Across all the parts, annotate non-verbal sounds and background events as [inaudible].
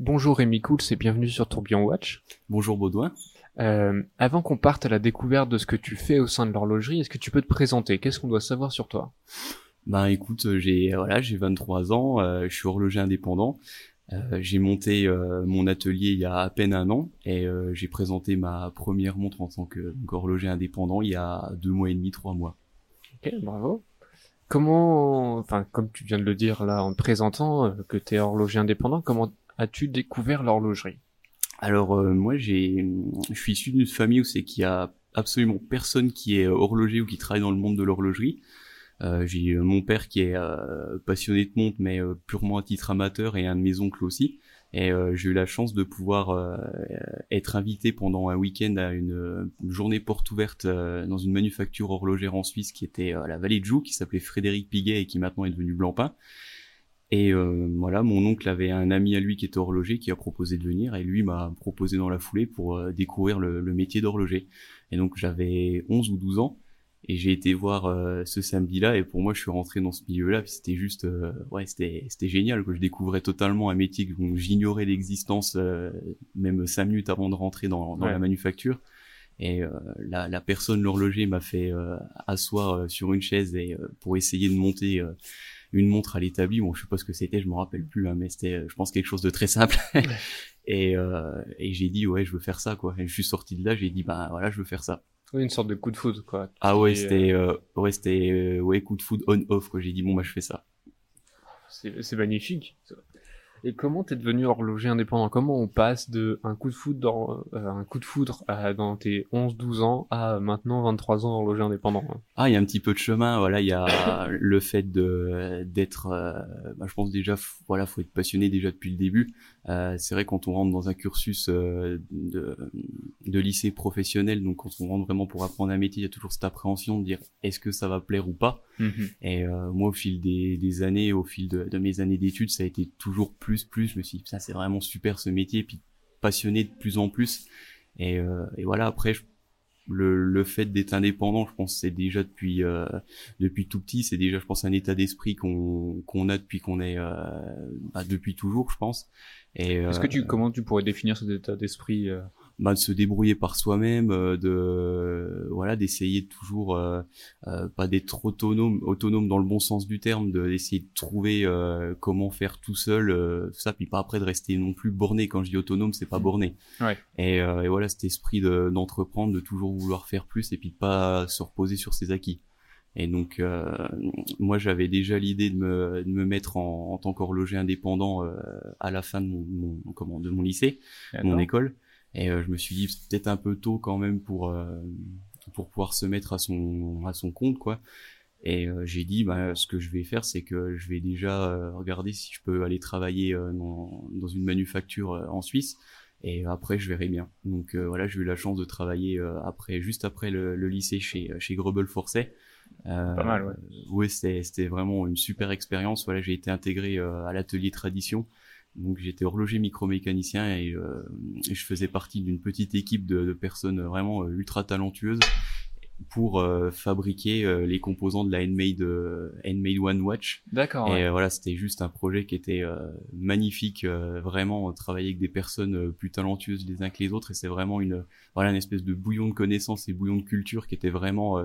Bonjour Rémi Cools et bienvenue sur Tourbillon Watch. Bonjour Baudouin. Euh, avant qu'on parte à la découverte de ce que tu fais au sein de l'horlogerie, est-ce que tu peux te présenter? Qu'est-ce qu'on doit savoir sur toi? Ben écoute, euh, j'ai voilà, j'ai 23 ans, euh, je suis horloger indépendant. Euh, j'ai monté euh, mon atelier il y a à peine un an et euh, j'ai présenté ma première montre en tant que horloger indépendant il y a deux mois et demi, trois mois. Ok, bravo. Comment, enfin, comme tu viens de le dire là en te présentant que tu es horloger indépendant, comment as-tu découvert l'horlogerie? Alors moi j'ai, je suis issu d'une famille où c'est qu'il y a absolument personne qui est horloger ou qui travaille dans le monde de l'horlogerie. Euh, j'ai euh, mon père qui est euh, passionné de montres, mais purement à titre amateur, et un de mes oncles aussi. Et j'ai eu la chance de pouvoir être invité pendant un week-end à une, journée porte ouverte dans une manufacture horlogère en Suisse qui était à la vallée de Joux, qui s'appelait Frédéric Piguet et qui maintenant est devenu Blancpain. Et voilà, mon oncle avait un ami à lui qui était horloger qui a proposé de venir et lui m'a proposé dans la foulée pour découvrir le, le métier d'horloger. Et donc j'avais 11 ou 12 ans et j'ai été voir euh, ce samedi-là et pour moi je suis rentré dans ce milieu-là c'était juste euh, ouais c'était c'était génial que je découvrais totalement un métier dont j'ignorais l'existence euh, même cinq minutes avant de rentrer dans, dans la manufacture. Et la, la personne l'horloger m'a fait asseoir sur une chaise et pour essayer de monter une montre à l'établi bon je sais pas ce que c'était je me rappelle plus hein, mais c'était je pense quelque chose de très simple [laughs] et et j'ai dit ouais je veux faire ça quoi et je suis sorti de là j'ai dit bah voilà je veux faire ça oui, une sorte de coup de foudre, quoi. Ah ouais, c'était, euh, euh... ouais, c'était, euh, ouais, coup de foudre on-off, quoi. J'ai dit, bon, bah, je fais ça. C'est magnifique. Et comment t'es devenu horloger indépendant? Comment on passe de un coup de foudre dans, euh, un coup de foudre dans tes 11-12 ans à maintenant 23 ans horloger indépendant hein? Ah, il y a un petit peu de chemin. Voilà, il y a le fait de d'être. Euh, bah, je pense déjà, voilà, faut être passionné déjà depuis le début. Euh, c'est vrai quand on rentre dans un cursus euh, de, de lycée professionnel, donc quand on rentre vraiment pour apprendre un métier, il y a toujours cette appréhension de dire est-ce que ça va plaire ou pas? Mm-hmm. Et moi, au fil des, des années, au fil de, de mes années d'études, ça a été toujours plus plus. Je me suis dit, ça c'est vraiment super ce métier, puis passionné de plus en plus. Et, euh, et voilà, après, le, le fait d'être indépendant, je pense, c'est déjà depuis euh, depuis tout petit, c'est déjà, je pense, un état d'esprit qu'on qu'on a depuis qu'on est euh, bah, depuis toujours, je pense. Et est-ce que tu comment tu pourrais définir cet état d'esprit bah, de se débrouiller par soi-même, euh, de voilà, d'essayer toujours euh, euh, pas d'être autonome, autonome dans le bon sens du terme, de d'essayer de trouver comment faire tout seul, ça, puis pas après de rester non plus borné. Quand je dis autonome, c'est pas borné. Ouais. Et, et voilà, cet esprit d'entreprendre, de, toujours vouloir faire plus et puis de pas se reposer sur ses acquis. Et donc, euh, moi, j'avais déjà l'idée de me, de me mettre en, en tant qu'horloger indépendant euh, à la fin de mon, mon, comment, de mon lycée, mon école. Et euh, je me suis dit c'est peut-être un peu tôt quand même pour euh, pour pouvoir se mettre à son à son compte quoi. Et euh, j'ai dit, bah, ce que je vais faire, c'est que je vais déjà regarder si je peux aller travailler dans, dans une manufacture en Suisse. Et après, je verrai bien. Donc voilà, j'ai eu la chance de travailler après, juste après le, le lycée chez chez Grobel Forcet. Pas mal, ouais. Oui, c'était c'était vraiment une super expérience. Voilà, j'ai été intégré à l'atelier tradition donc j'étais horloger micromécanicien et, euh, et, je faisais partie d'une petite équipe de, de, personnes vraiment euh, ultra talentueuses pour euh, fabriquer euh, les composants de la Handmade, euh, Handmade One Watch. D'accord. Et voilà, c'était juste un projet qui était magnifique, vraiment travailler avec des personnes plus talentueuses les uns que les autres et c'est vraiment une voilà une espèce de bouillon de connaissances et bouillon de culture qui était vraiment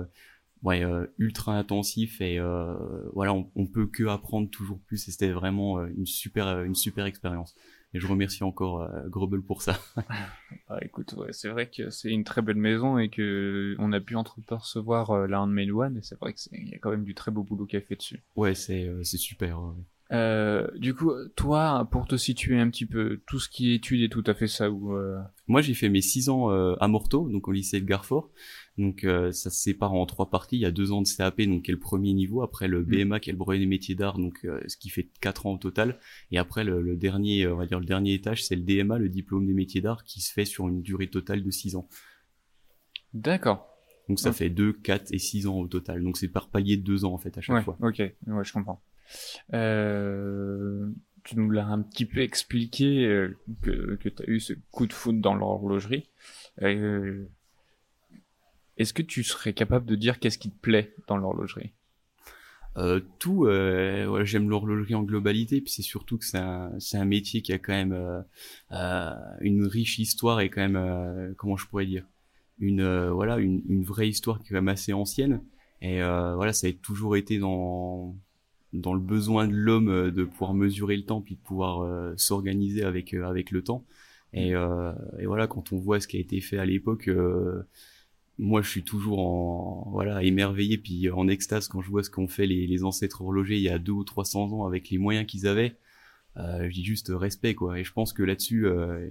ouais, euh, ultra intensif et euh, voilà, on, on, peut que apprendre toujours plus et c'était vraiment euh, une super une super expérience. Et je remercie encore euh, Grobel pour ça. [laughs] ah, écoute, ouais, c'est vrai que c'est une très belle maison et que on a pu entrepercevoir euh, la Handmade One et c'est vrai qu'il y a quand même du très beau boulot qui a fait dessus. Ouais, c'est c'est super. Ouais. Euh, du coup, toi, pour te situer un petit peu, tout ce qui est études et tout, t'as fait ça où euh... Moi, j'ai fait mes six ans euh, à Morteau, donc au lycée de Garfort. Donc, euh, ça se sépare en trois parties. Il y a deux ans de CAP, donc qui est le premier niveau. Après, le mm. BMA, qui est le brevet des métiers d'art, donc euh, ce qui fait quatre ans au total. Et après, le, le, dernier, on va dire le dernier étage, c'est le DMA, le diplôme des métiers d'art, qui se fait sur une durée totale de six ans. D'accord. Donc ça fait deux, quatre et six ans au total. Donc c'est par palier de deux ans en fait à chaque ouais, fois. Ok, ouais, je comprends. Euh, tu nous l'as un petit peu expliqué euh, que, que tu as eu ce coup de foot dans l'horlogerie. Euh, Est-ce que tu serais capable de dire qu'est-ce qui te plaît dans l'horlogerie? Euh, tout, euh, j'aime l'horlogerie en globalité, puis c'est surtout que c'est un, un métier qui a quand même euh, euh une riche histoire et quand même, euh, comment je pourrais dire, une euh, voilà, une, une, vraie histoire qui est quand même assez ancienne. Et voilà, ça a toujours été dans dans le besoin de l'homme de pouvoir mesurer le temps puis de pouvoir s'organiser avec avec le temps. Et, et, voilà, quand on voit ce qui a été fait à l'époque moi je suis toujours en voilà émerveillé puis en extase quand je vois ce qu'ont fait les, les, ancêtres horlogers il y a deux ou trois cents ans avec les moyens qu'ils avaient. Euh, je dis juste respect quoi. Et je pense que là-dessus euh,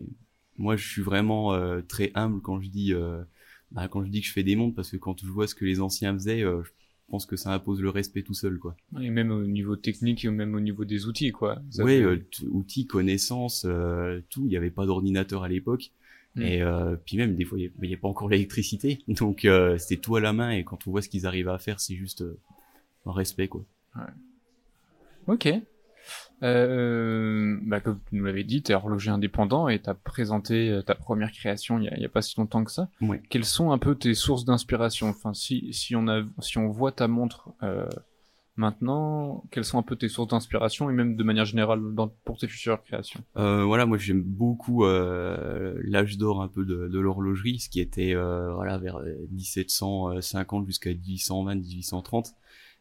moi je suis vraiment euh, très humble quand je dis euh, bah, quand je dis que je fais des montres parce que quand je vois ce que les anciens faisaient euh, je pense que ça impose le respect tout seul quoi. Et même au niveau technique et même au niveau des outils quoi. Oui outils connaissances tout. Il n'y avait pas d'ordinateur à l'époque Mm. Et euh, puis même des fois il n'y a, pas encore l'électricité, [laughs] donc euh, c'était tout à la main et quand on voit ce qu'ils arrivent à faire, c'est juste euh, un respect quoi. Ouais. Ok. Euh, bah, comme tu nous l'avais dit, tu es horloger indépendant et tu as présenté ta première création il y a, a, pas si longtemps que ça. Ouais. Quelles sont un peu tes sources d'inspiration? Enfin, si, si, on a, si on voit ta montre Maintenant, quelles sont un peu tes sources d'inspiration et même de manière générale pour tes futures créations? Euh, Voilà, moi j'aime beaucoup euh, l'âge d'or un peu de, de l'horlogerie, ce qui était euh, voilà vers 1750 jusqu'à 1820, 1830,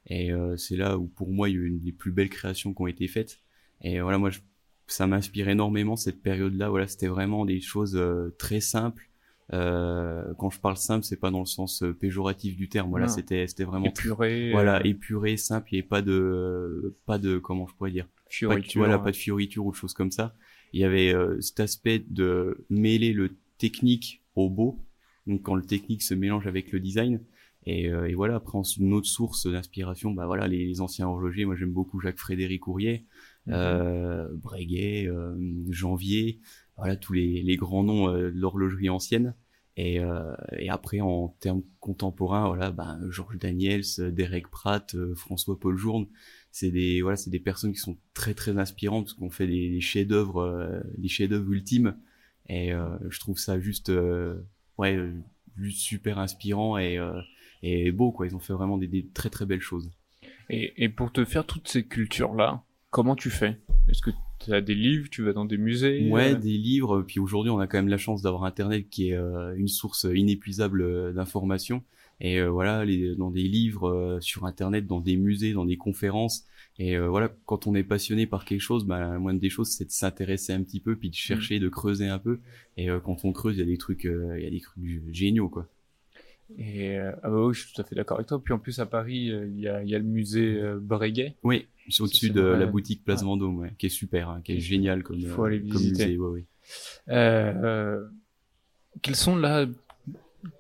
et euh, c'est là où pour moi il y a eu une des plus belles créations qui ont été faites. Et voilà, moi je, ça m'inspire énormément cette période-là. Voilà, c'était vraiment des choses euh, très simples euh, quand je parle simple, c'est pas dans le sens euh, péjoratif du terme. Voilà, c'était c'était vraiment épuré. Voilà, euh, épuré, simple. Il n'y avait pas de pas de comment je pourrais dire. Fioriture. Pas voilà, pas de fioriture ou de choses comme ça. Il y avait euh, cet aspect de mêler le technique au beau. Donc quand le technique se mélange avec le design. Et, et voilà, après une autre source d'inspiration, bah voilà, les, anciens horlogers. Moi, j'aime beaucoup Jacques Frédéric Courrier, mhm. euh, Breguet, Janvier voilà tous les, les grands noms euh, de l'horlogerie ancienne. Et, euh, et, après, en termes contemporains, voilà, ben, Georges Daniels, Derek Pratt, euh, François Paul Journe, c'est des voilà, c'est des personnes qui sont très très inspirantes parce qu'on fait des, chefs-d'œuvre, des chefs-d'œuvre ultimes. Et je trouve ça juste, ouais, juste super inspirant et, et beau quoi. Ils ont fait vraiment des, des très très belles choses. Et, et pour te faire toutes ces cultures là, comment tu fais? Est-ce que as des livres, tu vas dans des musées Ouais, euh des livres. Puis aujourd'hui, on a quand même la chance d'avoir Internet qui est euh, une source inépuisable euh, d'informations. Et voilà, les, dans des livres sur Internet, dans des musées, dans des conférences. Et voilà, quand on est passionné par quelque chose, bah, la moindre des choses, c'est de s'intéresser un petit peu, puis de chercher, de creuser un peu. Et quand on creuse, il y a des trucs, il y a des trucs géniaux, quoi. Et euh, ah bah oui, je suis tout à fait d'accord avec toi. Puis en plus à Paris, euh, il y, a, y, a, le musée euh, Breguet. Oui, au-dessus de la boutique Place Vendôme, ouais, qui est super, hein, qui est génial comme, faut aller comme musée. Ouais, ouais. Euh, quels sont là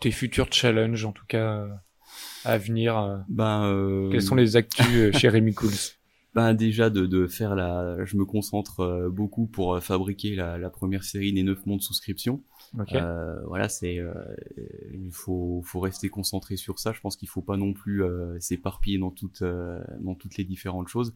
tes futurs challenges, en tout cas à venir Ben, quels sont les actus chez Rémi Cools [laughs] ben déjà de, de faire la, je me concentre beaucoup pour fabriquer la, la première série des neuf mondes souscription. Euh, voilà, c'est euh, il faut faut rester concentré sur ça. Je pense qu'il faut pas non plus euh, s'éparpiller dans toutes dans toutes les différentes choses.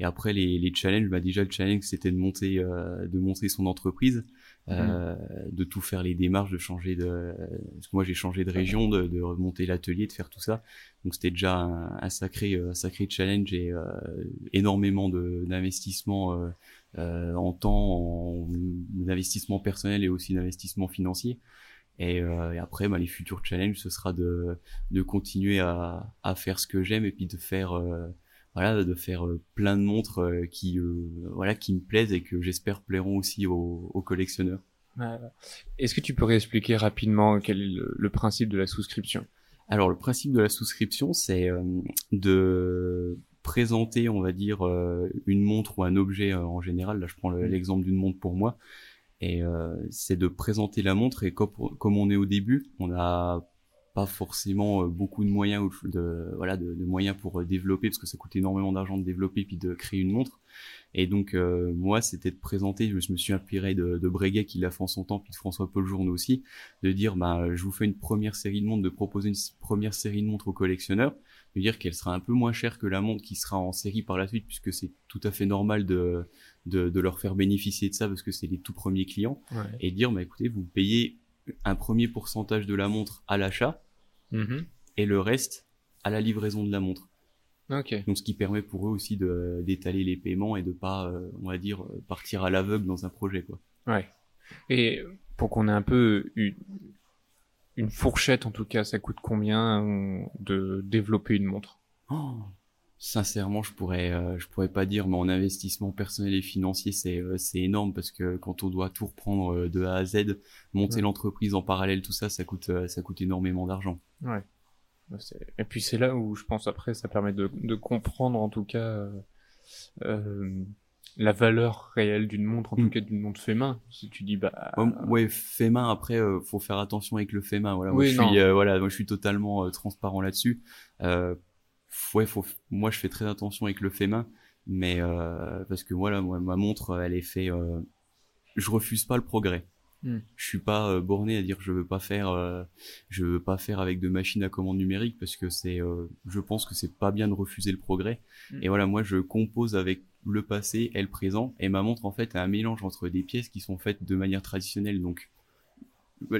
Et après les, les challenges, bah déjà le challenge c'était de monter de monter son entreprise. Euh, mhm. de tout faire les démarches, de changer de, parce moi j'ai changé de région, de, de remonter l'atelier, de faire tout ça. Donc c'était déjà un, un, sacré, un sacré challenge et euh, énormément d'investissement euh, en temps, en investissement personnel et aussi d'investissement financier. Et, euh, et, après, bah, les futurs challenges, ce sera de, de continuer à, à faire ce que j'aime et puis de faire, euh, voilà, de faire euh, plein de montres euh, qui, voilà, qui me plaisent et que j'espère plairont aussi aux, aux collectionneurs. Est-ce que tu pourrais expliquer rapidement quel est le, le principe de la souscription? Alors, le principe de la souscription, c'est de présenter, on va dire, euh, une montre ou un objet euh, en général. Là, je prends mm. l'exemple d'une montre pour moi. Et euh, c'est de présenter la montre. Et comme, on est au début, on n'a pas forcément beaucoup de moyens de voilà de, moyens pour développer parce que ça coûte énormément d'argent de développer puis de créer une montre. Et donc moi c'était de présenter je me suis inspiré de, de Breguet qui l'a fait en son temps puis de François Paul Journe aussi de dire bah je vous fais une première série de montres de proposer une première série de montres aux collectionneurs dire qu'elle sera un peu moins chère que la montre qui sera en série par la suite, puisque c'est tout à fait normal de, de, de, leur faire bénéficier de ça parce que c'est les tout premiers clients, et dire, bah écoutez, vous payez un premier pourcentage de la montre à l'achat, mm-hmm. et le reste à la livraison de la montre. Ok. Donc ce qui permet pour eux aussi de d'étaler les paiements et de pas, euh, on va dire, partir à l'aveugle dans un projet quoi. Ouais. Et pour qu'on ait un peu une, une fourchette en tout cas, ça coûte combien euh, de développer une montre? Oh, sincèrement, je pourrais, euh, je pourrais pas dire, mais en investissement personnel et financier, c'est euh, c'est énorme parce que quand on doit tout reprendre euh, de A à Z, monter Ouais. l'entreprise en parallèle, tout ça, ça coûte, euh, ça coûte énormément d'argent. Ouais. Et puis c'est là où je pense après ça permet de, de comprendre en tout cas euh, la valeur réelle d'une montre, en Mm. tout cas d'une montre fait main. Si tu dis bah Ouais, ouais, fait main. Après, euh, faut faire attention avec le fait main. Voilà, moi, Oui, je non. suis, euh, voilà, moi, je suis totalement euh, transparent là-dessus. Ouais, faut, moi, je fais très attention avec le fait main, mais euh, parce que voilà, moi, ma montre, elle est fait. Euh, je refuse pas le progrès. Hmm. Je suis pas euh, borné à dire je veux pas faire, je veux pas faire avec de machines à commande numérique parce que c'est, je pense que c'est pas bien de refuser le progrès. Hmm. Et voilà, moi, je compose avec le passé et le présent, et ma montre en fait est un mélange entre des pièces qui sont faites de manière traditionnelle, donc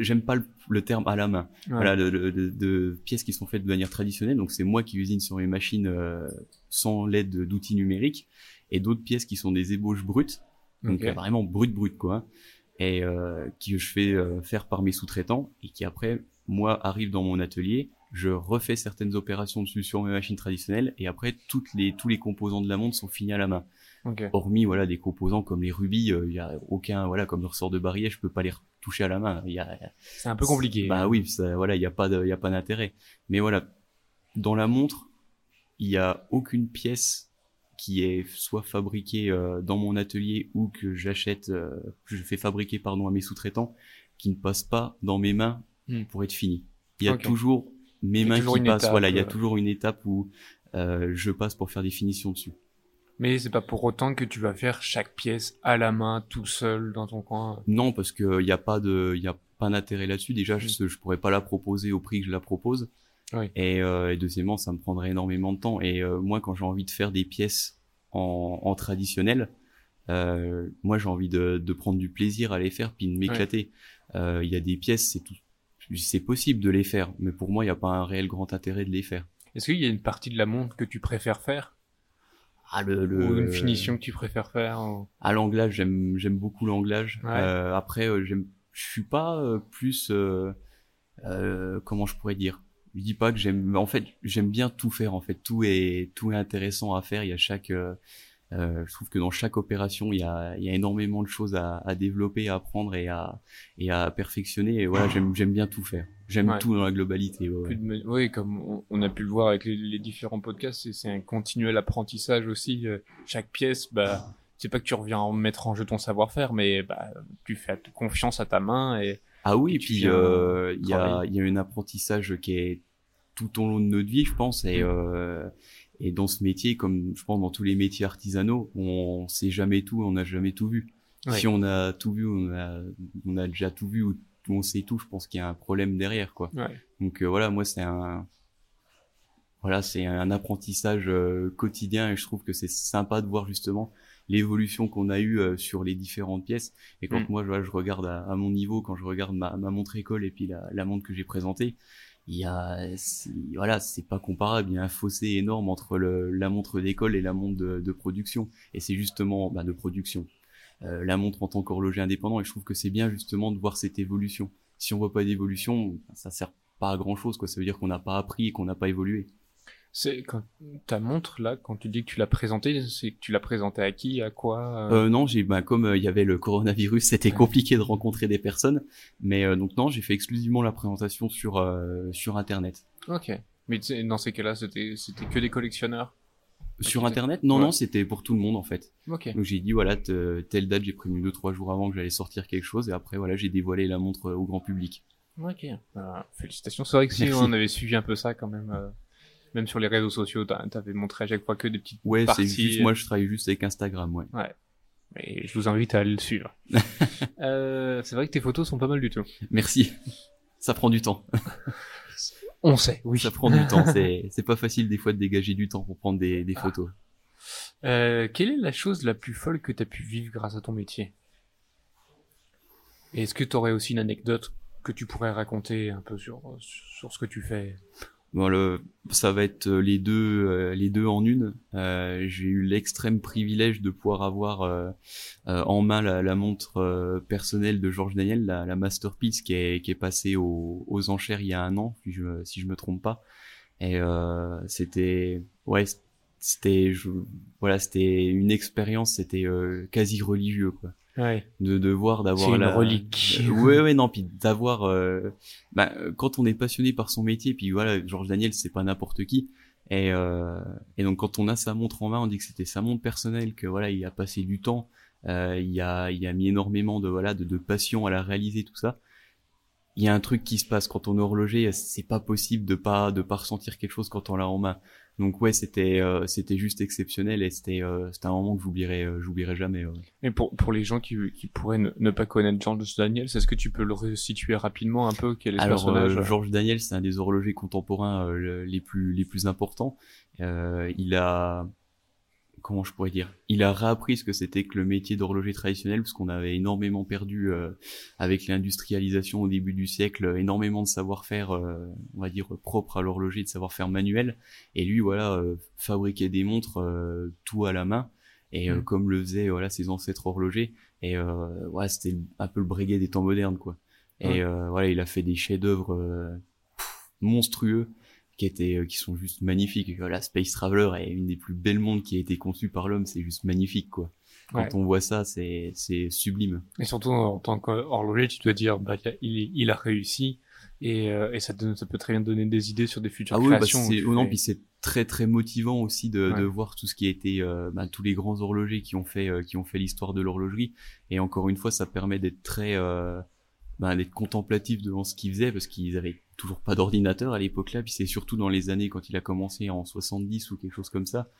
j'aime pas le, le terme à la main. Ouais. Voilà, de, de- de- de pièces qui sont faites de manière traditionnelle, donc c'est moi qui usine sur mes machines euh, sans l'aide d'outils numériques, et d'autres pièces qui sont des ébauches brutes, donc Ok. euh, vraiment brutes brutes quoi, et euh, qui je fais euh, faire par mes sous-traitants, et qui après moi arrivent dans mon atelier, je refais certaines opérations dessus sur mes machines traditionnelles, et après toutes les tous les composants de la montre sont finis à la main Ok. hormis voilà des composants comme les rubis il y a aucun voilà comme le ressort de barillet je peux pas les toucher à la main il y a C'est un peu compliqué. bah oui ça, voilà il y a pas de il y a pas d'intérêt mais voilà dans la montre il y a aucune pièce qui est soit fabriquée euh, dans mon atelier ou que j'achète euh, que je fais fabriquer pardon à mes sous-traitants qui ne passe pas dans mes mains Hmm. pour être fini il y a toujours mes mains qui passent étape, voilà il y a euh. toujours une étape où euh, je passe pour faire des finitions dessus Mais c'est pas pour autant que tu vas faire chaque pièce à la main, tout seul, dans ton coin. Non, parce que y a pas de, y a pas d'intérêt là-dessus. Déjà, je, je pourrais pas la proposer au prix que je la propose. Oui. Et, euh, et deuxièmement, ça me prendrait énormément de temps. Et euh, moi, quand j'ai envie de faire des pièces en, en traditionnel, euh, moi, j'ai envie de, de prendre du plaisir à les faire, puis de m'éclater. Euh, Il y a des pièces, c'est tout, c'est possible de les faire, mais pour moi, il n'y a pas un réel grand intérêt de les faire. Est-ce qu'il y a une partie de la montre que tu préfères faire? Ah, le, le- Ou une finition que tu préfères faire ou- À l'anglage, j'aime j'aime beaucoup l'anglage. Ouais. Euh, après, euh, j'aime, je suis pas euh, plus, euh, euh, comment je pourrais dire? Je dis pas que j'aime, en fait, j'aime bien tout faire. En fait, tout est tout est intéressant à faire. Il y a chaque, euh, je trouve que dans chaque opération, il y a il y a énormément de choses à, à développer, à apprendre et à et à perfectionner. Et voilà, j'aime j'aime bien tout faire. J'aime Ouais. tout dans la globalité. ouais, de Oui, comme on- on a pu le voir avec les, les différents podcasts, c'est- c'est un continuel apprentissage aussi. euh, Chaque pièce, bah, c'est pas que tu reviens en mettre en jeu ton savoir-faire, mais bah, tu fais confiance à ta main et Ah oui, Et puis euh, il y a y a un apprentissage qui est tout au long de notre vie, je pense, et Mm. euh, et dans ce métier, comme je pense dans tous les métiers artisanaux, on sait jamais tout, on n'a jamais tout vu. Ouais. Si on a tout vu, on a on a déjà tout vu ou on sait tout, je pense qu'il y a un problème derrière, quoi. ouais. Donc euh, voilà, moi c'est un voilà, c'est un apprentissage euh, quotidien et je trouve que c'est sympa de voir justement l'évolution qu'on a eue euh, sur les différentes pièces. Et quand Mm. moi je regarde à, à mon niveau, quand je regarde ma, ma montre école et puis la, la montre que j'ai présentée, il y a voilà, c'est pas comparable. Il y a un fossé énorme entre le, la montre d'école et la montre de, de production. Et c'est justement bah, de production. Euh, la montre en tant qu'horloger indépendant et je trouve que c'est bien justement de voir cette évolution. Si on voit pas d'évolution, ça sert pas à grand chose quoi. Ça veut dire qu'on n'a pas appris et qu'on n'a pas évolué. C'est quand ta montre là, quand tu dis que tu l'as présentée, c'est que tu l'as présentée à qui, à quoi euh, Euh, non, j'ai bah, comme euh, il y avait le coronavirus, c'était Ouais. compliqué de rencontrer des personnes, mais donc non, j'ai fait exclusivement la présentation sur sur internet. Ok. Mais dans ces cas-là, c'était c'était que des collectionneurs. Sur internet? Non, Ouais. non, c'était pour tout le monde en fait. Ok. Donc j'ai dit voilà, te- telle date, j'ai prévenu deux trois jours avant que j'allais sortir quelque chose, et après voilà, j'ai dévoilé la montre au grand public. Ok. Euh, félicitations. C'est vrai que si Merci. on avait suivi un peu ça quand même, même sur les réseaux sociaux, t'avais montré à chaque fois que des petites Ouais, c'est parties. juste moi, je travaille juste avec Instagram, ouais. Et je vous invite à le suivre. [laughs] euh, c'est vrai que tes photos sont pas mal du tout. Merci. Ça prend du temps. On sait, oui. Ça prend du temps. [laughs] C'est c'est pas facile des fois de dégager du temps pour prendre des, des photos. Euh, quelle est la chose la plus folle que t'as pu vivre grâce à ton métier? Est-ce que t'aurais aussi une anecdote que tu pourrais raconter un peu sur, sur ce que tu fais? Bon, le, ça va être euh, les deux, euh, les deux en une. Euh, j'ai eu l'extrême privilège de pouvoir avoir euh, en main la, la montre personnelle de Georges Daniel, la, la, masterpiece qui est, qui est passée aux, aux enchères il y a un an, si je, si je me trompe pas. Et c'était, ouais, c'était, voilà, c'était une expérience, c'était quasi religieux, quoi ouais. de de voir d'avoir la relique. Euh, ouais ouais non puis d'avoir euh, bah, quand on est passionné par son métier puis voilà Georges Daniel c'est pas n'importe qui. Et euh, et donc quand on a sa montre en main on dit que c'était sa montre personnelle que voilà il a passé du temps euh, il a il a mis énormément de voilà de, de passion à la réaliser tout ça. Il y a un truc qui se passe quand on est horloger c'est pas possible de pas de pas ressentir quelque chose quand on l'a en main donc ouais, c'était euh, c'était juste exceptionnel et c'était euh, c'était un moment que j'oublierai euh, j'oublierai jamais. Ouais. Et pour pour les gens qui qui pourraient ne, pas connaître George Daniel, est-ce que tu peux le resituer rapidement un peu? Quel est Alors, personnage? George Daniel, c'est un des horlogers contemporains les plus les plus importants. il a comment je pourrais dire il a réappris ce que c'était que le métier d'horloger traditionnel parce qu'on avait énormément perdu euh, avec l'industrialisation au début du siècle énormément de savoir-faire euh, on va dire propre à l'horloger de savoir-faire manuel. Et lui voilà euh, fabriquait des montres tout à la main. Et mmh. comme le faisaient voilà ses ancêtres horlogers. Et voilà c'était un peu le breguet des temps modernes quoi. Et voilà il a fait des chefs-d'œuvre monstrueux qui étaient euh, qui sont juste magnifiques. La Space Traveler est une des plus belles montres qui a été conçue par l'homme, c'est juste magnifique quoi. Quand on voit ça, c'est c'est sublime. Et surtout en tant qu'horloger, tu dois dire bah il, il a réussi et, euh, et ça, ça peut très bien donner des idées sur des futures ah oui, bah, créations. Bah non, puis c'est très très motivant aussi de, de voir tout ce qui a été euh, bah, tous les grands horlogers qui ont fait qui ont fait l'histoire de l'horlogerie et encore une fois ça permet d'être très bah, d'être contemplatif devant ce qu'ils faisaient parce qu'ils avaient toujours pas d'ordinateur à l'époque là puis c'est surtout dans les années quand il a commencé en 70 ou quelque chose comme ça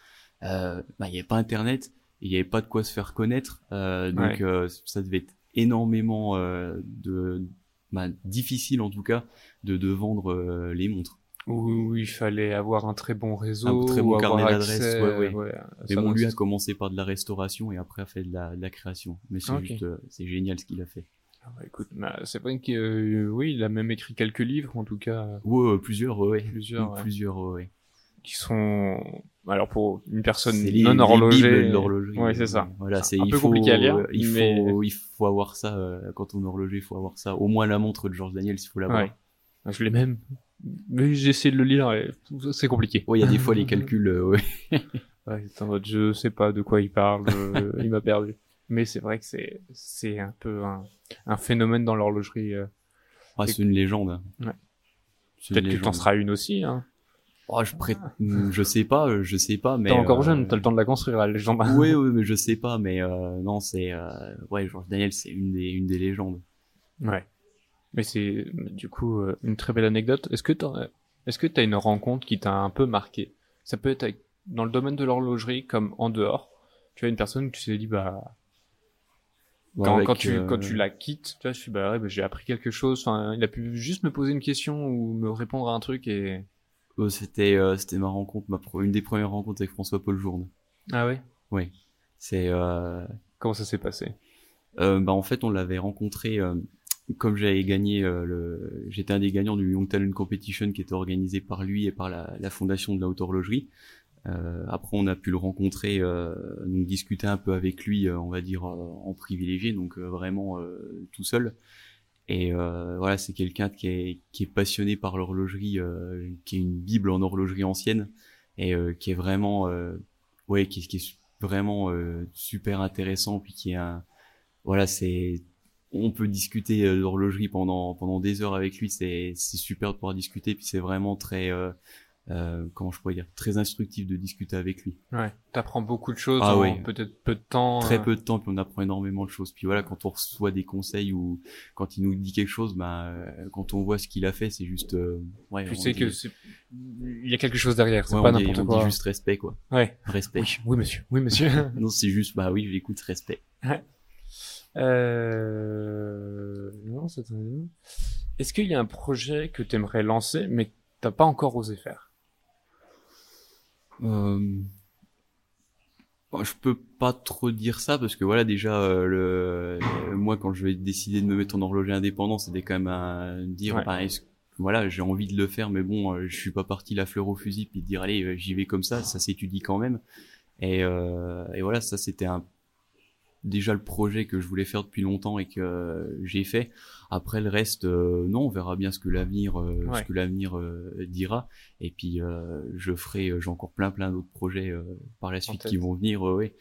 euh, bah il y avait pas internet il y avait pas de quoi se faire connaître euh, donc euh, ça devait être énormément de bah, difficile en tout cas de de vendre les montres où il fallait avoir un très bon réseau, un très bon carnet d'adresses. Ouais, ouais. mais bon, lui a commencé par de la restauration et après a fait de la, de la création. Mais c'est juste, c'est génial ce qu'il a fait. Ah bah, écoute, bah, c'est vrai que euh, oui, il a même écrit quelques livres en tout cas. Ouais, plusieurs, ouais. Plusieurs, plusieurs, ouais. Qui sont, alors pour une personne non horlogée, ouais, c'est ça. Voilà, c'est un peu faut, compliqué à lire. Il faut, il faut avoir ça euh, quand on est horloger, il faut avoir ça. Au moins la montre de George Daniel, il faut l'avoir. Ouais. Je l'ai même, mais j'ai essayé de le lire et c'est compliqué. Ouais, il y a des fois les [laughs] calculs, euh, ouais. ouais, je sais pas de quoi il parle, il m'a perdu. [laughs] Mais c'est vrai que c'est c'est un peu un, un phénomène dans l'horlogerie. Euh. Ah, c'est une légende. Ouais. Peut-être que t'en seras une aussi. Hein. Oh, je prête, je sais pas, je sais pas, mais. T'es encore euh... jeune, t'as le temps de la construire, la légende. [laughs] oui, oui, mais je sais pas, mais euh, non, c'est, euh... ouais, Georges Daniel, c'est une des, une des légendes. Ouais. Mais c'est, du coup, euh, une très belle anecdote. Est-ce que t'as, est-ce que t'as une rencontre qui t'a un peu marqué? Ça peut être dans le domaine de l'horlogerie comme en dehors. Tu as une personne qui s'est dit, bah, quand, quand, tu, quand tu euh, la quittes, tu vois, je suis bah ouais, bah, j'ai appris quelque chose. Enfin, il a pu juste me poser une question ou me répondre à un truc et. Oh, c'était euh, c'était ma rencontre, ma une des premières rencontres avec François Paul Journe. Ah oui. Oui. C'est. Euh... Comment ça s'est passé? euh, Bah en fait, on l'avait rencontré. Euh, comme j'avais gagné le, j'étais un des gagnants du Young Talent Competition qui était organisé par lui et par la, la fondation de la haute horlogerie. Euh, après, on a pu le rencontrer, euh, donc discuter un peu avec lui, euh, on va dire en privilégié, donc vraiment tout seul. Et voilà, c'est quelqu'un qui est, qui est passionné par l'horlogerie, qui est une bible en horlogerie ancienne et qui est vraiment, ouais, qui, qui est vraiment super intéressant, puis qui est un, voilà, c'est on peut discuter d'horlogerie pendant pendant des heures avec lui c'est c'est super de pouvoir discuter puis c'est vraiment très euh, comment je pourrais dire, très instructif de discuter avec lui. Ouais, t'apprends beaucoup de choses ah, en peut-être peu de temps. Très euh. peu de temps, puis on apprend énormément de choses. Puis voilà, quand on reçoit des conseils ou quand il nous dit quelque chose, bah, quand on voit ce qu'il a fait, c'est juste. Euh, ouais, tu sais que c'est, il y a quelque chose derrière. C'est pas n'importe quoi. On dit juste respect, quoi. Ouais. Respect. Oui, monsieur. Oui, monsieur. [laughs] non, c'est juste, bah oui, j'écoute respect. Euh... Non, c'est. Est-ce qu'il y a un projet que t'aimerais lancer, mais t'as pas encore osé faire? Euh... je peux pas trop dire ça parce que voilà déjà euh, le moi quand je vais décider de me mettre en horloger indépendant c'était quand même à dire voilà, j'ai envie de le faire, mais bon, euh, je suis pas parti la fleur au fusil puis de dire allez, euh, j'y vais comme ça, ça s'étudie quand même. Et, euh, et voilà, ça c'était un déjà le projet que je voulais faire depuis longtemps et que j'ai fait. Après le reste, non, on verra bien ce que l'avenir, ce que l'avenir dira. Et puis je ferai, j'ai encore plein plein d'autres projets par la suite qui vont venir. ouais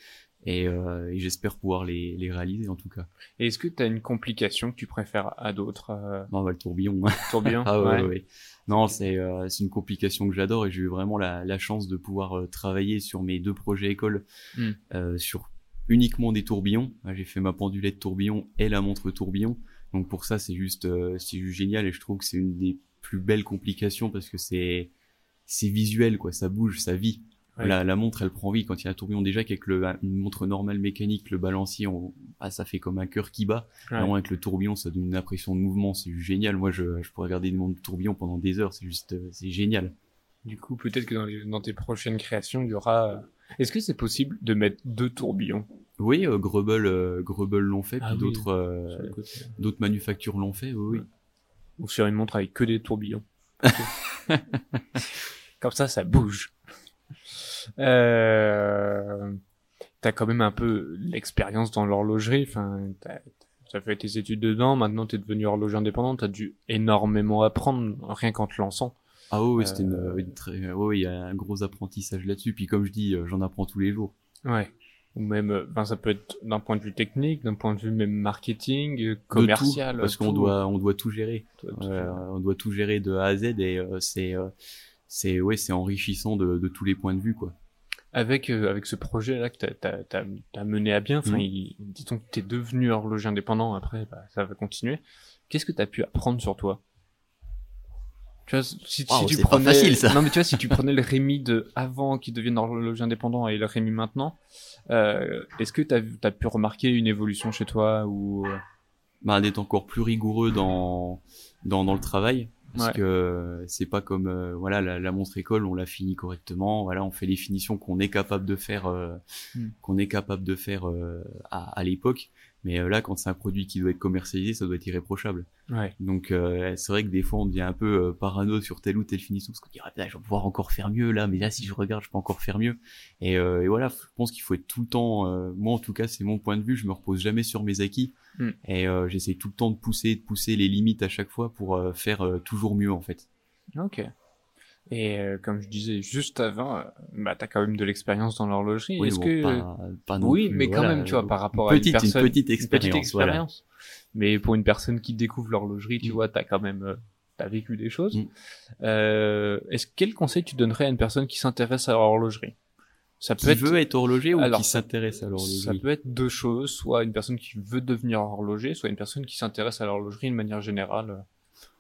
et, euh, et j'espère pouvoir les, les, réaliser en tout cas. Et est-ce que tu as une complication que tu préfères à d'autres euh... Non, bah, le tourbillon. tourbillon. [laughs] ah ouais, ouais. Non, c'est euh, une complication que j'adore et j'ai eu vraiment la, la chance de pouvoir euh, travailler sur mes deux projets écoles hmm. euh, sur uniquement des tourbillons. J'ai fait ma pendulette tourbillon et la montre tourbillon. Donc pour ça, c'est juste euh, c'est juste génial et je trouve que c'est une des plus belles complications parce que c'est c'est visuel quoi, ça bouge, ça vit. La, montre, elle prend vie quand il y a un tourbillon. Déjà qu'avec le, une montre normale mécanique, le balancier, on, ah, ça fait comme un cœur qui bat. Ouais. avec le tourbillon, ça donne une impression de mouvement. C'est génial. Moi, je, je pourrais regarder une montre tourbillon pendant des heures. C'est juste, euh, c'est génial. Du coup, peut-être que dans, les, dans, tes prochaines créations, il y aura. Est-ce que c'est possible de mettre deux tourbillons? Oui, euh, Grubble, euh, l'ont fait, ah puis d'autres, euh, d'autres manufactures l'ont fait. Oui, oui. Ou sur une montre avec que des tourbillons. [laughs] Comme ça, ça bouge. Euh, t'as quand même un peu l'expérience dans l'horlogerie. Enfin, t'as fait tes études dedans. Maintenant, t'es devenu horloger indépendant. T'as dû énormément apprendre rien qu'en te lançant. Ah oui, c'était une, euh, une, très, oui, il y a un gros apprentissage là-dessus. Puis comme je dis, euh, j'en apprends tous les jours. Ouais. Ou même, ben, ça peut être d'un point de vue technique, d'un point de vue même marketing, commercial. Tout, parce qu'on doit, on doit tout gérer. on doit tout gérer de A à Z et c'est, c'est ouais, c'est enrichissant de, de, tous les points de vue quoi. Avec euh, avec ce projet là que t'as as, as, mené à bien, enfin, mmh. disons que t'es devenu horloger indépendant après, bah, ça va continuer. Qu'est-ce que t'as pu apprendre sur toi? Tu vois, si, si tu prenais, facile, ça. non mais tu vois, si tu [laughs] prenais le Rémi de avant qui devienne horloger indépendant et le Rémi maintenant, euh, est-ce que t'as as pu remarquer une évolution chez toi ou euh? bah, d'être encore plus rigoureux dans dans, dans le travail parce que c'est pas comme euh, voilà la, la, montre école on la finit correctement voilà on fait les finitions qu'on est capable de faire euh, hmm. qu'on est capable de faire euh, à, à l'époque mais là quand c'est un produit qui doit être commercialisé ça doit être irréprochable ouais. donc c'est vrai que des fois on devient un peu parano sur telle ou telle finition parce qu'on dirait ah, je vais pouvoir encore faire mieux là mais là si je regarde je peux encore faire mieux et, et voilà je pense qu'il faut être tout le temps moi en tout cas c'est mon point de vue je me repose jamais sur mes acquis Mm. Et euh, j'essaie tout le temps de pousser, de pousser les limites à chaque fois pour euh, faire euh, toujours mieux en fait. Ok. Et euh, comme je disais juste avant, euh, bah t'as quand même de l'expérience dans l'horlogerie. Oui, Est-ce bon, que pas, pas non oui, plus, mais quand voilà, même, tu vois, par rapport petite, à une personne, une petite expérience, petite expérience. Voilà. Mais pour une personne qui découvre l'horlogerie, tu mm. vois, t'as quand même t'as vécu des choses. Mm. Est-ce quel conseil tu donnerais à une personne qui s'intéresse à l'horlogerie? Ça peut qui être... veut être horloger ou qui s'intéresse à l'horlogerie? Ça peut être deux choses, soit une personne qui veut devenir horloger, soit une personne qui s'intéresse à l'horlogerie de manière générale.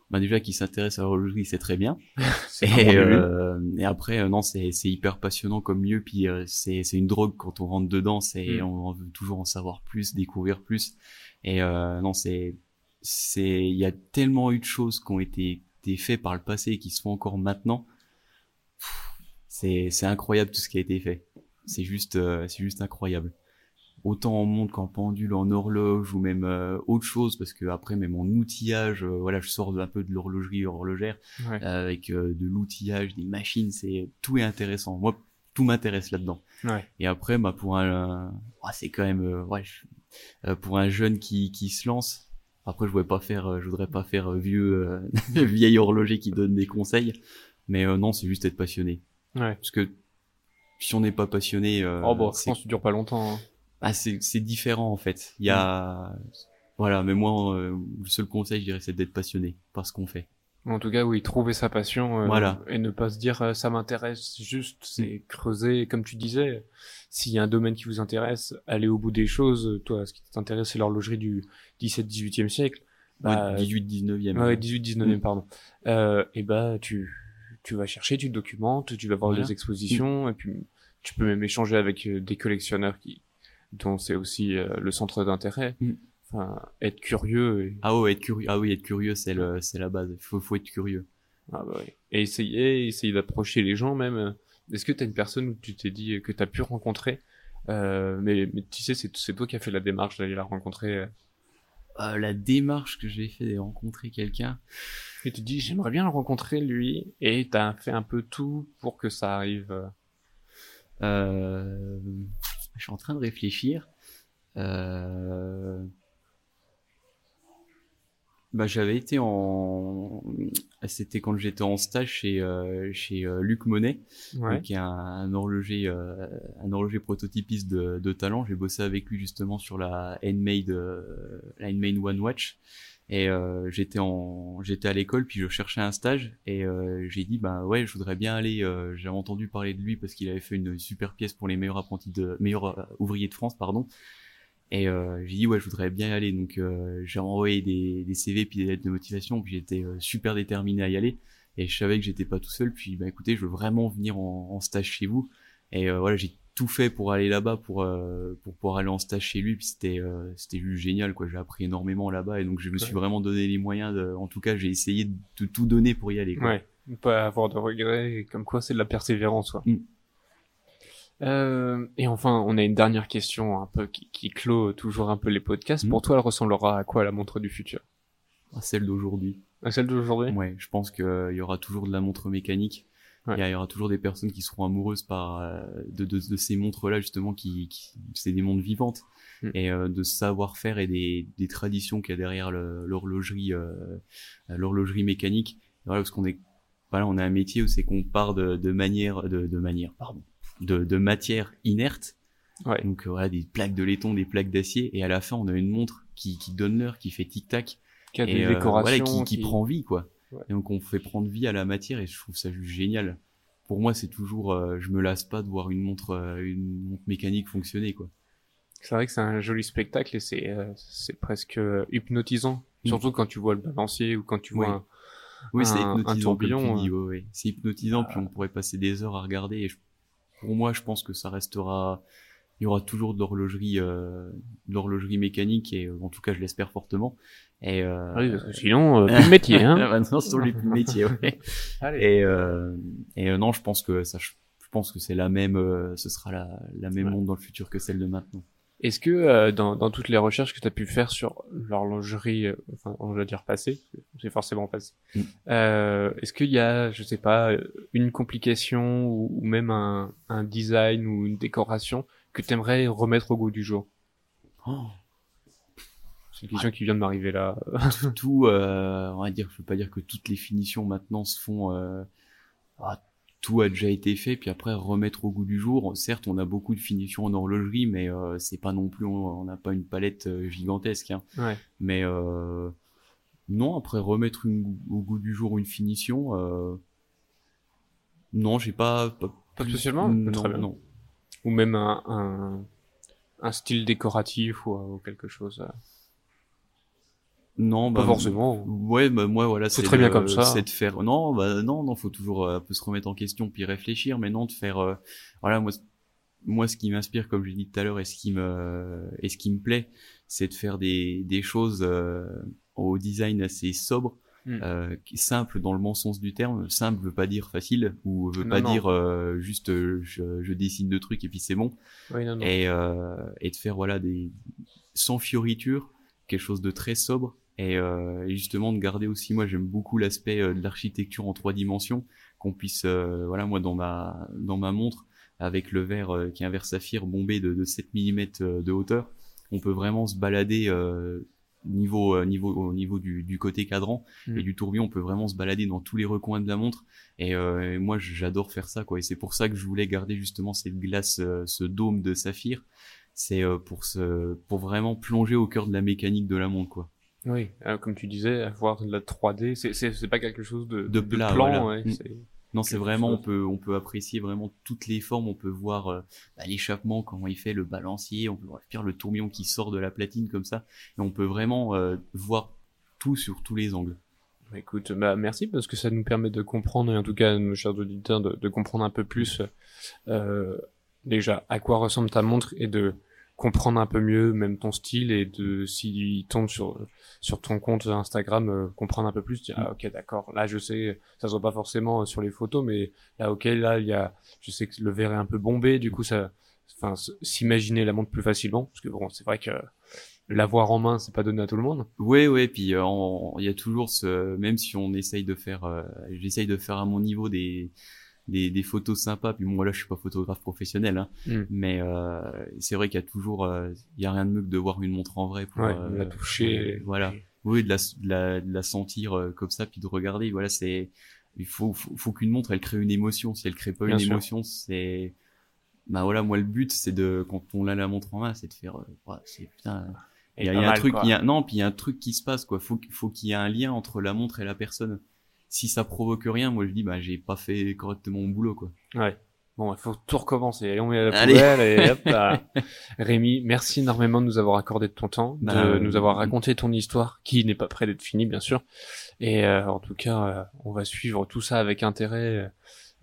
Bah déjà qui s'intéresse à l'horlogerie, c'est très bien. [laughs] et, euh, et après euh, non, c'est hyper passionnant comme mieux puis euh, c'est une drogue quand on rentre dedans, c'est mm. on, veut toujours en savoir plus, découvrir plus. Et euh, non, c'est c'est il y a tellement eu de choses qui ont été, été faites par le passé et qui se font encore maintenant c'est c'est incroyable tout ce qui a été fait. C'est juste euh, c'est juste incroyable. Autant en montre qu'en pendule, en horloge ou même euh, autre chose parce que après même en outillage, euh, voilà, je sors un peu de l'horlogerie horlogère ouais. avec de l'outillage, des machines, c'est tout est intéressant. Moi tout m'intéresse là-dedans. Ouais. Et après bah pour un oh, c'est quand même ouais, je, pour un jeune qui qui se lance après, je voudrais pas faire, je voudrais pas faire vieux, [laughs] vieil horloger qui donne des conseils, mais non, c'est juste être passionné. Ouais. Parce que si on n'est pas passionné, euh, oh bon, je pense que ça dure pas longtemps. Hein. Ah, c'est c'est différent en fait. Il y a mm. voilà, mais moi euh, le seul conseil, je dirais, c'est d'être passionné par ce qu'on fait. En tout cas, oui, trouver sa passion euh, voilà. et ne pas se dire euh, ça m'intéresse juste, c'est mm. creuser, comme tu disais. S'il y a un domaine qui vous intéresse, aller au bout des choses. Toi, ce qui t'intéresse, c'est l'horlogerie du 17-18e siècle. Bah, ouais, 18-19e. Ouais, 18-19e, mm. pardon. Euh, et bah, tu tu vas chercher, tu documentes, tu vas voir voilà. des expositions, et puis tu peux même échanger avec des collectionneurs qui, dont c'est aussi euh, le centre d'intérêt. Mm. Enfin, être curieux. Et... Ah ouais, être curieux. Ah oui, être curieux, c'est le, c'est la base. Faut, faut être curieux. Ah bah oui. Et essayer, essayer d'approcher les gens même. Est-ce que t'as une personne où tu t'es dit que t'as pu rencontrer, euh, mais, mais tu sais, c'est, c'est toi qui as fait la démarche d'aller la rencontrer. Euh, la démarche que j'ai fait de rencontrer quelqu'un. Et tu te dis, j'aimerais bien le rencontrer, lui, et t'as fait un peu tout pour que ça arrive. euh. Je suis en train de réfléchir. Euh, bah, j'avais été en, c'était quand j'étais en stage chez euh, chez euh, Luc Monet, Ouais. qui est un, un horloger euh, un horloger prototypiste de, de talent. J'ai bossé avec lui justement sur la Handmade la Handmade One Watch. Et euh, j'étais en j'étais à l'école puis je cherchais un stage et euh, j'ai dit bah ouais je voudrais bien aller euh, j'ai entendu parler de lui parce qu'il avait fait une super pièce pour les meilleurs apprentis de meilleurs euh, ouvriers de France pardon. Et euh, j'ai dit ouais je voudrais bien y aller. Donc euh, j'ai envoyé des, des CV puis des lettres de motivation puis j'étais super déterminé à y aller. Et je savais que j'étais pas tout seul puis bah écoutez je veux vraiment venir en, en stage chez vous. Et voilà j'ai tout fait pour aller là-bas pour euh, pour pouvoir aller en stage chez lui puis c'était euh, c'était juste génial quoi j'ai appris énormément là-bas et donc je me suis vraiment donné les moyens de en tout cas j'ai essayé de tout donner pour y aller quoi. Ouais. Pas avoir de regrets, et comme quoi c'est de la persévérance, quoi. Mm. Euh, et enfin, on a une dernière question un peu qui, qui clôt toujours un peu les podcasts. Mm. Pour toi, elle ressemblera à quoi la montre du futur? Ah, celle d'aujourd'hui À celle d'aujourd'hui? Ouais, je pense qu'il y aura toujours de la montre mécanique. Ouais. Il y a- il y aura toujours des personnes qui seront amoureuses par euh, de, de, de ces montres-là justement, qui, qui c'est des montres vivantes Mm. et euh, de savoir-faire et des, des traditions qu'il y a derrière l'horlogerie, euh, l'horlogerie mécanique. Voilà, parce qu'on est, voilà, on a un métier où c'est qu'on part de, de manière, de, de manière, pardon, de, de matière inerte. Ouais. Donc euh, voilà, des plaques de laiton, des plaques d'acier, et à la fin on a une montre qui, qui donne l'heure, qui fait tic-tac, Qui a et des euh, décorations. voilà, qui, qui prend vie quoi Ouais. et donc on fait prendre vie à la matière et je trouve ça juste génial pour moi c'est toujours euh, je me lasse pas de voir une montre euh, une montre mécanique fonctionner quoi C'est vrai que c'est un joli spectacle et c'est euh, c'est presque euh, hypnotisant. Surtout quand tu vois le balancier ou quand tu vois Ouais. un- oui c'est hypnotisant ouais, ouais. c'est hypnotisant puis on pourrait passer des heures à regarder et je- pour moi je pense que ça restera il y aura toujours de l'horlogerie euh, de l'horlogerie mécanique et euh, en tout cas je l'espère fortement et euh, Oui, parce que sinon, euh, plus de métier, hein. [laughs] Sont les plus métiers, ouais. [laughs] Allez. Et, euh, et euh, non, je pense que ça, je pense que c'est la même, euh, ce sera la, la même Ouais. monde dans le futur que celle de maintenant. Est-ce que euh, dans, dans toutes les recherches que tu as pu faire sur l'horlogerie, euh, enfin on va dire passé, c'est forcément passé, Mm. euh, est-ce qu'il y a, je sais pas, une complication ou, ou même un, un design ou une décoration que tu aimerais remettre au goût du jour? Oh, C'est une question qui vient de m'arriver là. tout, euh, on va dire, je veux pas dire que toutes les finitions maintenant se font, euh, ah, tout a déjà été fait, puis après remettre au goût du jour. Certes, on a beaucoup de finitions en horlogerie, mais euh, c'est pas non plus, on n'a pas une palette euh, gigantesque. Hein. ouais. Mais non, après remettre une- au goût du jour une finition, non, j'ai pas, pas, Pas spécialement? Non, Très bien. non. Ou même un, un, un style décoratif ou, ou quelque chose. Non, Pas bah, forcément. Ouais, bah moi voilà, C'est très bien comme ça. C'est de faire. Non, bah non, non, faut toujours un peu se remettre en question puis réfléchir, mais non de faire. euh, voilà, moi, moi, ce qui m'inspire, comme j'ai dit tout à l'heure, et ce qui me, et ce qui me plaît, c'est de faire des des choses euh, au design assez sobre, Mm. euh, simple dans le bon sens du terme. Simple veut pas dire facile ou veut Non, pas non. dire euh, juste euh, je, je dessine deux trucs et puis c'est bon. Oui, non, non. et, euh, et de faire voilà des sans fioriture quelque chose de très sobre et, euh, et justement de garder aussi moi j'aime beaucoup l'aspect euh, de l'architecture en trois dimensions qu'on puisse euh, voilà moi dans ma dans ma montre avec le verre qui est un verre saphir bombé de, de 7 mm de hauteur on peut vraiment se balader euh, niveau niveau au niveau du, du côté cadran Mm. et du tourbillon on peut vraiment se balader dans tous les recoins de la montre. Et, euh, et moi j'adore faire ça quoi. Et c'est pour ça que je voulais garder justement cette glace euh, ce dôme de saphir. C'est euh, pour se pour vraiment plonger au cœur de la mécanique de la montre quoi Oui, euh, comme tu disais, avoir de la 3D, c'est pas quelque chose de De plat, plan, voilà. ouais, Mm. non c'est vraiment on peut on peut apprécier vraiment toutes les formes. On peut voir euh, bah, l'échappement comment il fait le balancier. On peut voir le tourbillon qui sort de la platine comme ça. Et on peut vraiment euh, voir tout sur tous les angles. Bah, Écoute, bah, merci parce que ça nous permet de comprendre, et en tout cas, nos chers auditeurs, de, de comprendre un peu plus euh, déjà à quoi ressemble ta montre et de comprendre un peu mieux même ton style et de s'il tombe sur sur ton compte Instagram euh, comprendre un peu plus dire ah, ok d'accord là je sais ça se voit pas forcément euh, sur les photos mais là ok là il y a je sais que le verre est un peu bombé du coup ça enfin s'imaginer la montre plus facilement parce que bon c'est vrai que l'avoir en main, c'est pas donné à tout le monde. Ouais, ouais. Puis euh, il y a toujours ce, même si on essaye de faire, j'essaye de faire à mon niveau des des, des photos sympas. Puis moi là, je suis pas photographe professionnel, hein, Mm. mais euh, c'est vrai qu'il y a toujours, euh, il y a rien de mieux que de voir une montre en vrai pour Ouais, euh, la toucher. euh, voilà. Oui, de la, de la, de la sentir euh, comme ça, puis de regarder. Voilà, c'est, il faut, faut, faut qu'une montre, elle crée une émotion. Si elle crée pas Bien une sûr. émotion, c'est, bah voilà, moi le but, c'est de, quand on a la montre en main, c'est de faire, ouais, c'est putain. Il y a, il y a un truc, y a, non, puis il y a un truc qui se passe, quoi. Faut, faut qu'il y ait un lien entre la montre et la personne. Si ça provoque rien, moi je dis, bah j'ai pas fait correctement mon boulot, quoi. Ouais. Bon, il faut tout recommencer. Allez, on met à la poubelle et hop là. [laughs] Rémi, merci énormément de nous avoir accordé de ton temps, de Bah, euh, nous avoir raconté ton histoire, qui n'est pas près d'être finie, bien sûr. Et euh, en tout cas, euh, on va suivre tout ça avec intérêt,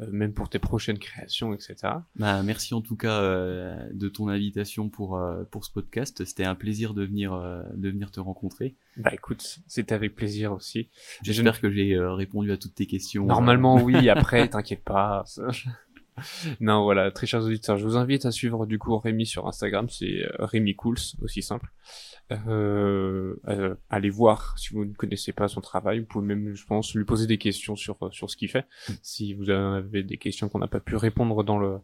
euh, même pour tes prochaines créations, etc. Bah merci en tout cas euh, de ton invitation pour euh, pour ce podcast. C'était un plaisir de venir euh, de venir te rencontrer. Bah écoute, c'était avec plaisir aussi. J'espère que j'ai euh, répondu à toutes tes questions. Normalement, oui. Après, [laughs] t'inquiète pas. [laughs] non, voilà, très chers auditeurs, je vous invite à suivre du coup Rémi sur Instagram, c'est euh, Rémi Cools, aussi simple. Euh, euh, allez voir si vous ne connaissez pas son travail. Vous pouvez même, je pense, lui poser des questions sur euh, sur ce qu'il fait. Si vous avez des questions qu'on n'a pas pu répondre dans le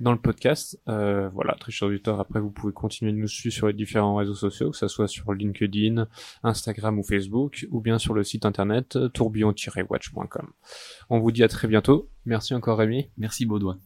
dans le podcast, euh, voilà, très chers auditeurs. Après, vous pouvez continuer de nous suivre sur les différents réseaux sociaux, que ça soit sur LinkedIn, Instagram ou Facebook, ou bien sur le site internet tourbillon-watch.com. On vous dit à très bientôt. Merci encore Rémi. Merci Baudouin.